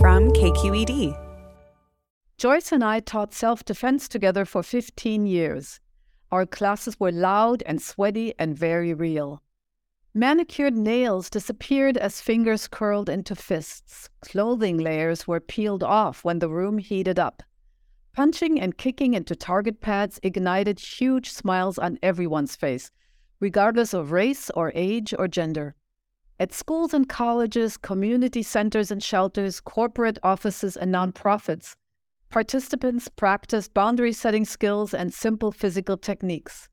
From KQED. Joyce and I taught self defense together for 15 years. Our classes were loud and sweaty and very real. Manicured nails disappeared as fingers curled into fists. Clothing layers were peeled off when the room heated up. Punching and kicking into target pads ignited huge smiles on everyone's face, regardless of race or age or gender. At schools and colleges, community centers and shelters, corporate offices, and nonprofits, participants practiced boundary setting skills and simple physical techniques.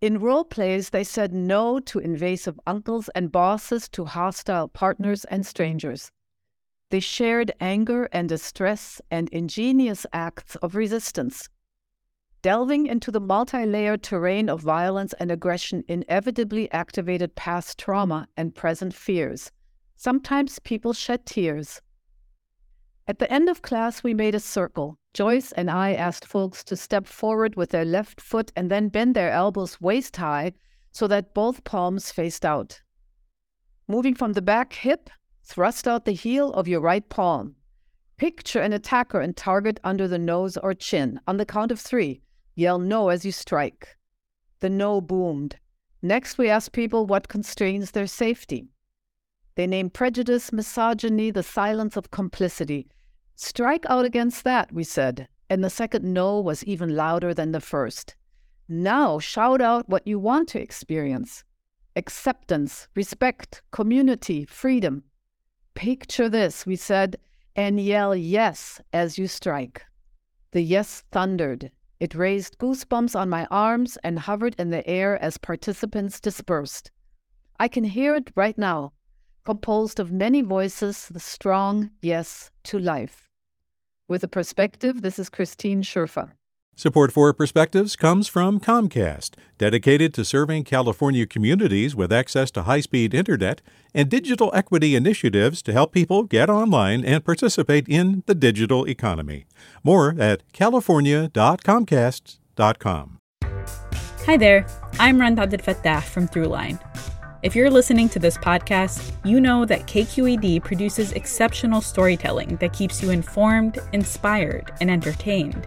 In role plays, they said no to invasive uncles and bosses, to hostile partners and strangers. They shared anger and distress and ingenious acts of resistance. Delving into the multi layered terrain of violence and aggression inevitably activated past trauma and present fears. Sometimes people shed tears. At the end of class, we made a circle. Joyce and I asked folks to step forward with their left foot and then bend their elbows waist high so that both palms faced out. Moving from the back hip, thrust out the heel of your right palm. Picture an attacker and target under the nose or chin. On the count of three, yell no as you strike. The no boomed. Next, we asked people what constrains their safety. They named prejudice, misogyny, the silence of complicity. Strike out against that, we said, and the second no was even louder than the first. Now shout out what you want to experience acceptance, respect, community, freedom. Picture this, we said, and yell yes as you strike. The yes thundered. It raised goosebumps on my arms and hovered in the air as participants dispersed. I can hear it right now composed of many voices, the strong yes to life. With a perspective, this is Christine Schoefer. Support for Perspectives comes from Comcast, dedicated to serving California communities with access to high speed internet and digital equity initiatives to help people get online and participate in the digital economy. More at california.comcast.com. Hi there, I'm Rand Fattah from Throughline. If you're listening to this podcast, you know that KQED produces exceptional storytelling that keeps you informed, inspired, and entertained.